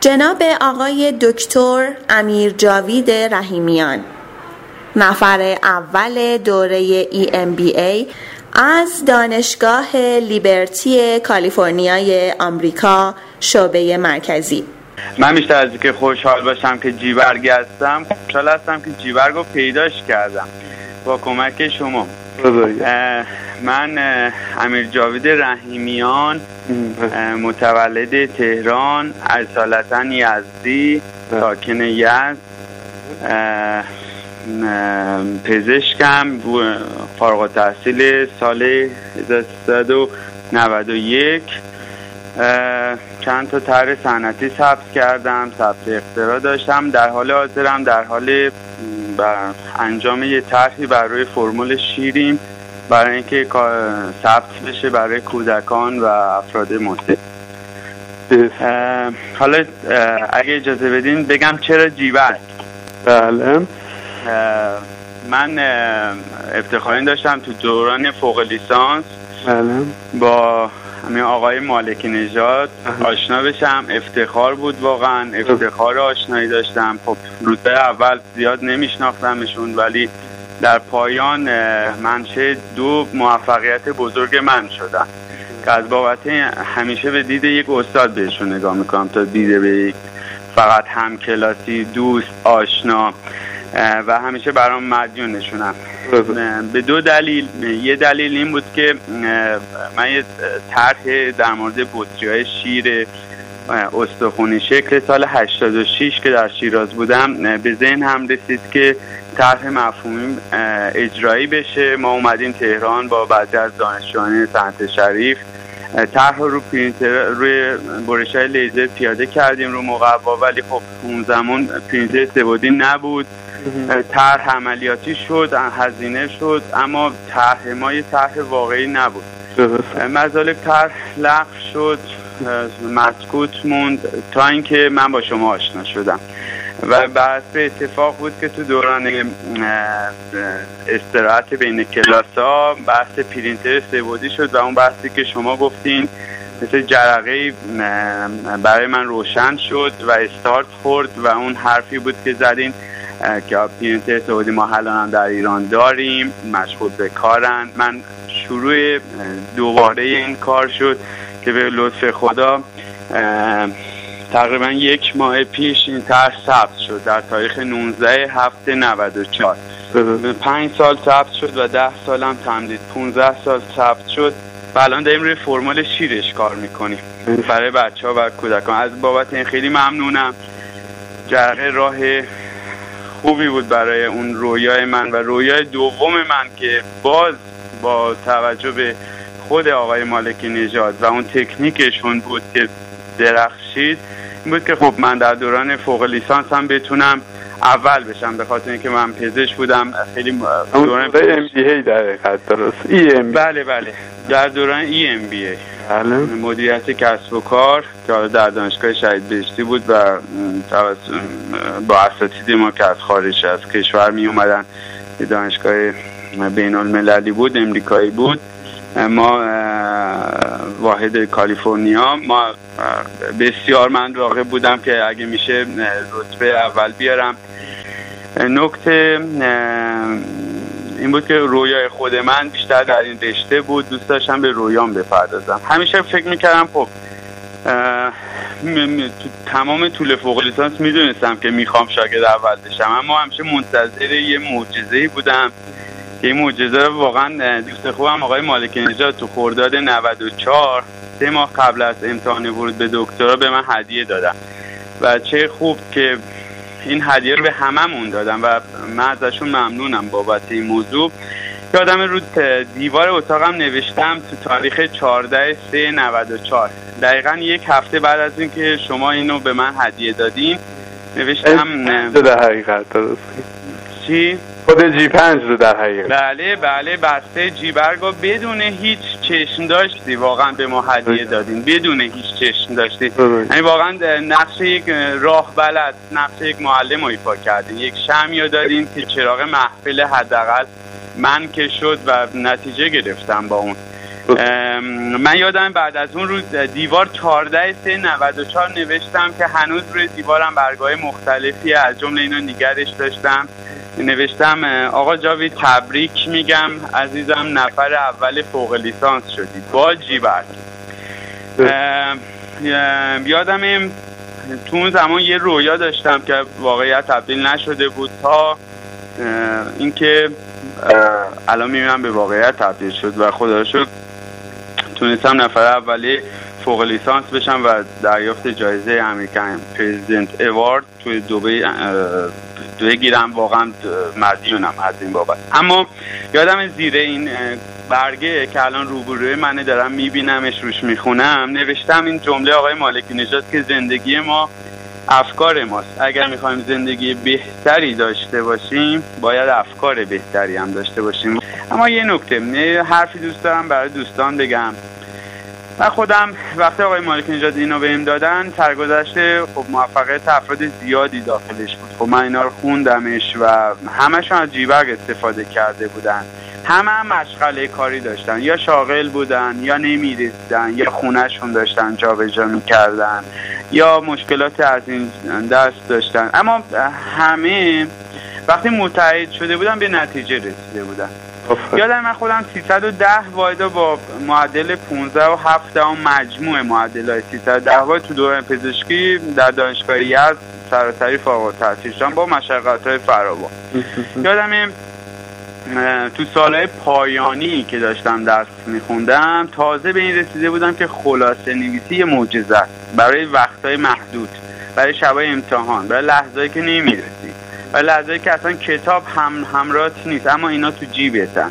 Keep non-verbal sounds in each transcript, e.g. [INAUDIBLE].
جناب آقای دکتر امیر جاوید رحیمیان نفر اول دوره EMBA از دانشگاه لیبرتی کالیفرنیای آمریکا شعبه مرکزی. من بیشتر از که خوشحال باشم که جیبرگ هستم خوشحال هستم که جیبرگ رو پیداش کردم. با کمک شما. من امیر جاوید رحیمیان متولد تهران اصالتا یزدی ساکن یزد. پزشکم فارغ تحصیل سال 1391 چند تا طرح صنعتی ثبت کردم ثبت اختراع داشتم. در حال حاضرم در حال انجام یه طرحی برای فرمول شیرین برای اینکه ثبت بشه برای کودکان و افراد مسن حالا اگه اجازه بدین بگم چرا جیبک؟ بله. من افتخاری داشتم تو دوران فوق لیسانس. بله. با همین آقای مالک نژاد آشنا بشم. افتخار بود واقعا. افتخار آشنایی داشتم. خب رتبه اول زیاد نمیشناختمشون ولی در پایان منشه دو موفقیت بزرگ من شدن. که از بابت همیشه به دید یک استاد بهشون نگاه می‌کنم تا دیده به یک فقط همکلاسی دوست آشنا و همیشه برام مدیون نشونم. به دو دلیل. یه دلیل این بود که من یه طرح در مورد بطری های شیر استخونی شکل سال 86 که در شیراز بودم به ذهن هم رسید که طرح مفهومی اجرایی بشه. ما اومدیم تهران با بعضی از دانشجویان سنت شریف. طرح رو پرینتر روی برش های لیزر پیاده کردیم رو مقوا. ولی خب اون زمان پرینتر سبودی نبود. طرح عملیاتی شد هزینه شد اما طرح ما یه طرح واقعی نبود. مزالک طرح لغو شد مسکوت موند تا اینکه من با شما آشنا شدم. و بحث اتفاق بود که تو دوران استراحت بین کلاس ها بحث پرینتر سبودی شد و اون بحثی که شما گفتین مثل جرقه برای من روشن شد و استارت خورد و اون حرفی بود که زدین. که پرینتر سعودی ما الان در ایران داریم مشغول به کارن. من شروع دوباره این کار شد که به لطف خدا تقریبا یک ماه پیش این طرح ثبت شد در تاریخ 19 هفته 94 پنج سال ثبت شد و ده سالم تمدید. 15 سال ثبت شد. و الان داریم روی فرمال شیرش کار می‌کنیم. برای بچه ها و کودکان. از بابت این خیلی ممنونم. جرقه راه خوبی بود برای اون رویای من و رویای دوم من که باز با توجه به خود آقای مالک نژاد و اون تکنیکشون بود که درخشید این بود که خب من در دوران فوق لیسانس هم بتونم اول بشم به خاطر اینکه من پزشک بودم. خیلی دوران ام بی ای در درست. ای ام بله بله. در دوران ای ام بی ای. بله. مدیریت کسب و کار که در دانشگاه شهید بهشتی بود و با اساتید ما که از خارج از کشور می اومدن دانشگاه بین المللی بود امریکایی بود. ما واحد کالیفرنیا ما بسیار من راقب بودم که اگه میشه رتبه اول بیارم. نکته این بود که رویای خود من بیشتر در این رشته بود. دوست داشتم به رویام بپردازم. همیشه فکر می‌کردم خب تمام طول فوق لیسانس می‌دونستم که می‌خوام شاگرد اول بشم. اما همیشه منتظر یه معجزه‌ای بودم. که این معجزه رو واقعا دوست خوبم آقای مالک نژاد تو خرداد 94 سه ماه قبل از امتحان ورود به دکترا به من هدیه دادم و چه خوب که این هدیه رو به هممون دادم و من ازشون ممنونم بابت این موضوع. یادم رو دیوار اتاقم نوشتم تو تاریخ 14 3 94 دقیقا یک هفته بعد از اینکه شما اینو به من هدیه دادین نوشتم در حقیقت درست. چی؟ خود جی پنج رو در حقیقت. بله بله بسته جی برگا بدون هیچ چشم داشتی. واقعا به ما هدیه دادین. بدون هیچ چشم داشتی. یعنی واقعا نقش یک راه بلد نقش یک معلم رو ایفا کردین. یک شمی دادین که چراغ محفل حداقل من که شد و نتیجه گرفتم با اون. من یادم بعد از اون روز دیوار 14 3 94 نوشتم که هنوز روی دیوارم برگاه مختلفی از جمله اینا نگرش داشتم. نوشتم آقا جاوید تبریک میگم. عزیزم نفر اول فوق لیسانس شدید با جیبر یادم تو اون زمان یه رویا داشتم که واقعیت تبدیل نشده بود تا اینکه الان می‌بینم به واقعیت تبدیل شد و خدا شد تونستم نفر اولی فوق لیسانس بشم و دریافت جایزه امریکن پرزیدنت اوارد توی دوبه بگیرم واقعا مدیونم از این بابت. اما یادم زیر این برگه که الان روبروی منه دارم میبینمش روش می‌خونم. نوشتم این جمله آقای مالکی نجات که زندگی ما افکار ماست. اگر می‌خوایم زندگی بهتری داشته باشیم باید افکار بهتری هم داشته باشیم. اما یه نکته حرفی دوست دارم برای دوستان بگم. من خودم وقتی آقای مالک نجات اینو بهم دادن سرگذشته خب موفقیت افراد زیادی داخلش بود. خب من اینا رو خوندمش و همشون از جیبرگ استفاده کرده بودن. همه هم مشغله کاری داشتن. یا شاغل بودن یا نمی‌رسیدن یا خونهشون داشتن جابجا می‌کردن یا مشکلات از این دست داشتن. اما همه وقتی متحد شده بودن به نتیجه رسیده بودن یادم من خودم 310 واحد با معدل 15 و 7 هم مجموع معدل های 310 واحد تو دوران پزشکی در دانشگاه یزد سراسری فارغ التحصیل شدم با مشقت های فراوان. [LAUGHS] یادم تو سالهای پایانی که داشتم درس میخوندم تازه به این رسیده بودم که خلاصه نویسی یه معجزه برای وقتهای محدود برای شبای امتحان برای لحظهایی که نمی‌رسی. و لحظه که اصلا کتاب هم همراهت نیست اما اینا تو جیبتن.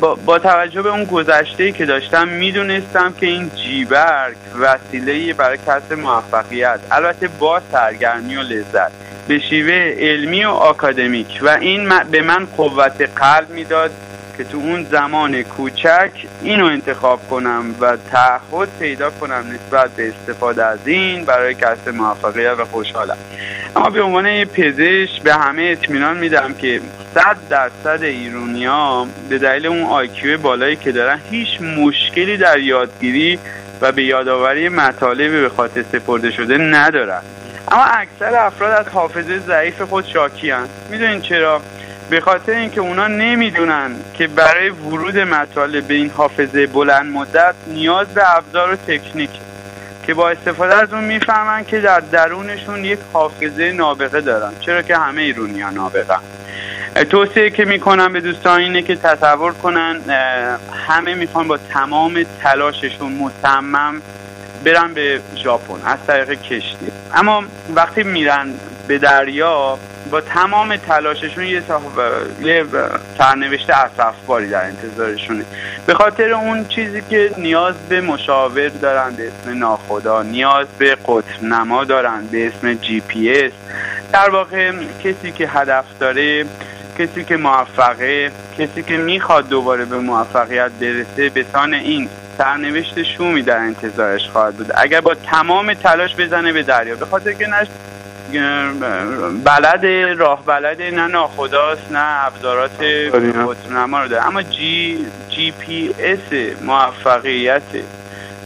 با, با توجه به اون گذشته که داشتم می‌دونستم که این جیبرک وسیله برای کسب موفقیت البته با سرگرمی و لذت به شیوه علمی و آکادمیک و این به من قوت قلب می‌داد. که تو اون زمان کوچک اینو انتخاب کنم و تعهد پیدا کنم نسبت به استفاده از این برای کسب موفقیت و خوشحالم. اما به عنوان پزشک به همه اطمینان میدم که صد درصد ایرونیا به دلیل اون آیکیو بالایی که دارن هیچ مشکلی در یادگیری و به یادآوری مطالبی به خاطر سپرده شده ندارن. اما اکثر افراد از حافظه ضعیف خود شاکیان می‌دونین چرا؟ به خاطر اینکه اونا نمی‌دونن که برای ورود مطالب به این حافظه بلند مدت نیاز به ابزار و تکنیک که با استفاده از اون می‌فهمن که در درونشون یک حافظه نابغه دارن. چرا که همه ایرونی ها نابغه. توصیه که می‌کنم به دوستان اینه که تصور کنن همه می‌خوان با تمام تلاششون مصمم برن به ژاپن از طریق کشتی. اما وقتی میرن به دریا با تمام تلاششون یه, یه سرنوشت اصفباری در انتظارشونه. به خاطر اون چیزی که نیاز به مشاور دارن به اسم ناخدا نیاز به قطب نما دارن به اسم جی پی اس. در واقع کسی که هدف داره کسی که موفقه کسی که می‌خواد دوباره به موفقیت برسه به سان این سرنوشت شومی در انتظارش خواهد بود. اگر با تمام تلاش بزنه به دریا به خاطر که نش بلد راه بلد نه ناخداست نه ابزارات نما رو داره. اما جی, جی پی اس موفقیت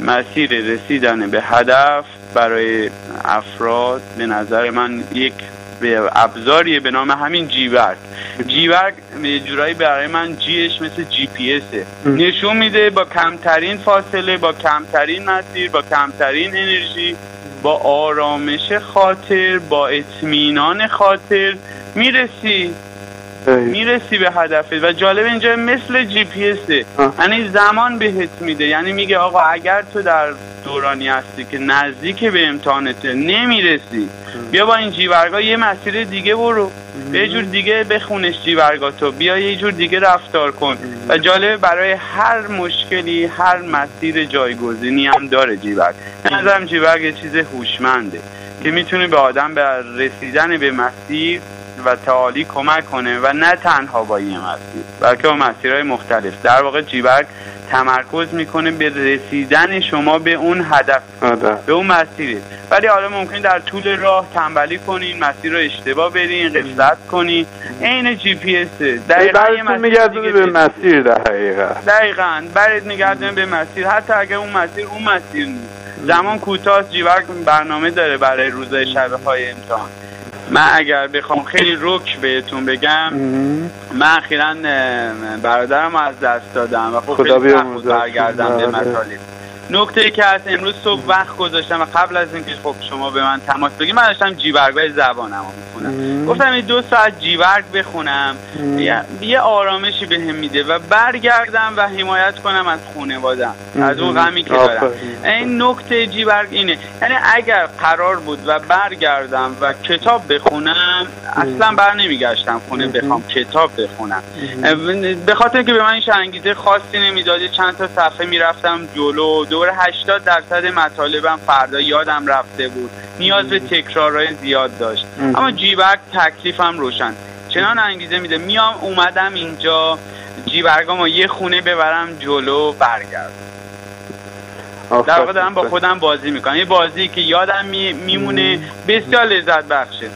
مسیر رسیدن به هدف برای افراد به نظر من یک به ابزاریه به نام همین جیورک جیورک یه جورایی برای من جیش مثل جی پی اسه نشون میده با کمترین فاصله با کمترین مسیر با کمترین انرژی با آرامش خاطر با اطمینان خاطر می‌رسی. می‌رسی به هدفت و جالب اینجا مثل جی پی اسه یعنی زمان بهت میده. یعنی میگه آقا اگر تو در دورانی هستی که نزدیک به امتحانته نمی‌رسی. بیا با این جیورگا یه مسیر دیگه برو. به یه جور دیگه بخونش جیورگاتو بیا یه جور دیگه رفتار کن. و جالبه برای هر مشکلی هر مسیر جایگزینی هم داره جیورگ. نظرم جیورگ یه چیز هوشمنده که می‌تونه به آدم به رسیدن به مسیر و تعالی کمک کنه و نه تنها با این مسیر بلکه با مسیرهای مختلف. در واقع جیبرگ تمرکز می‌کنه به رسیدن شما به اون هدف آره. به اون مسیری. ولی حالا ممکن در طول راه تنبلی کنین مسیر رو اشتباه برین قفلت کنین. عین جی پی اس. دقیقاً مسیر میگردونه به مسیر در حقیقت دقیقا. برید نگردن به مسیر. حتی اگر اون مسیر اون مسیر نیست. زمان کوتاه جیورک برنامه داره برای روزای شبه های امتحان. من اگر بخوام خیلی رک بهتون بگم. من اخیرا برادرم از دست دادم و خب خدا خیلی. برگردم به بله. مطالب نکته ای که هست امروز صبح وقت گذاشتم و قبل از اینکه خب شما به من تماس بگید من داشتم جیورگای زبانم رو می‌خونم. گفتم این دو ساعت جیورگ بخونم. یه, یه آرامشی به هم میده و برگردم و حمایت کنم از خانوادم از اون غمی که دارم. این نکته جیورگ اینه. یعنی اگر قرار بود و برگردم و کتاب بخونم اصلا بر نمیگشتم خونه بخوام کتاب بخونم. به خاطر که به من این انگیزه خاصی نمی‌داد یه چند تا صفحه می‌رفتم جلو دور 80 درصد مطالبم فردا یادم رفته بود. نیاز به تکرارهای زیاد داشت. اما جیبرگ تکلیفم روشن. چنان انگیزه میده. میام اومدم اینجا. جیبرگامو یه خونه ببرم جلو برگرد در واقع. دارم با خودم بازی می‌کنم. یه بازی که یادم می- میمونه. بسیار لذت بخشه.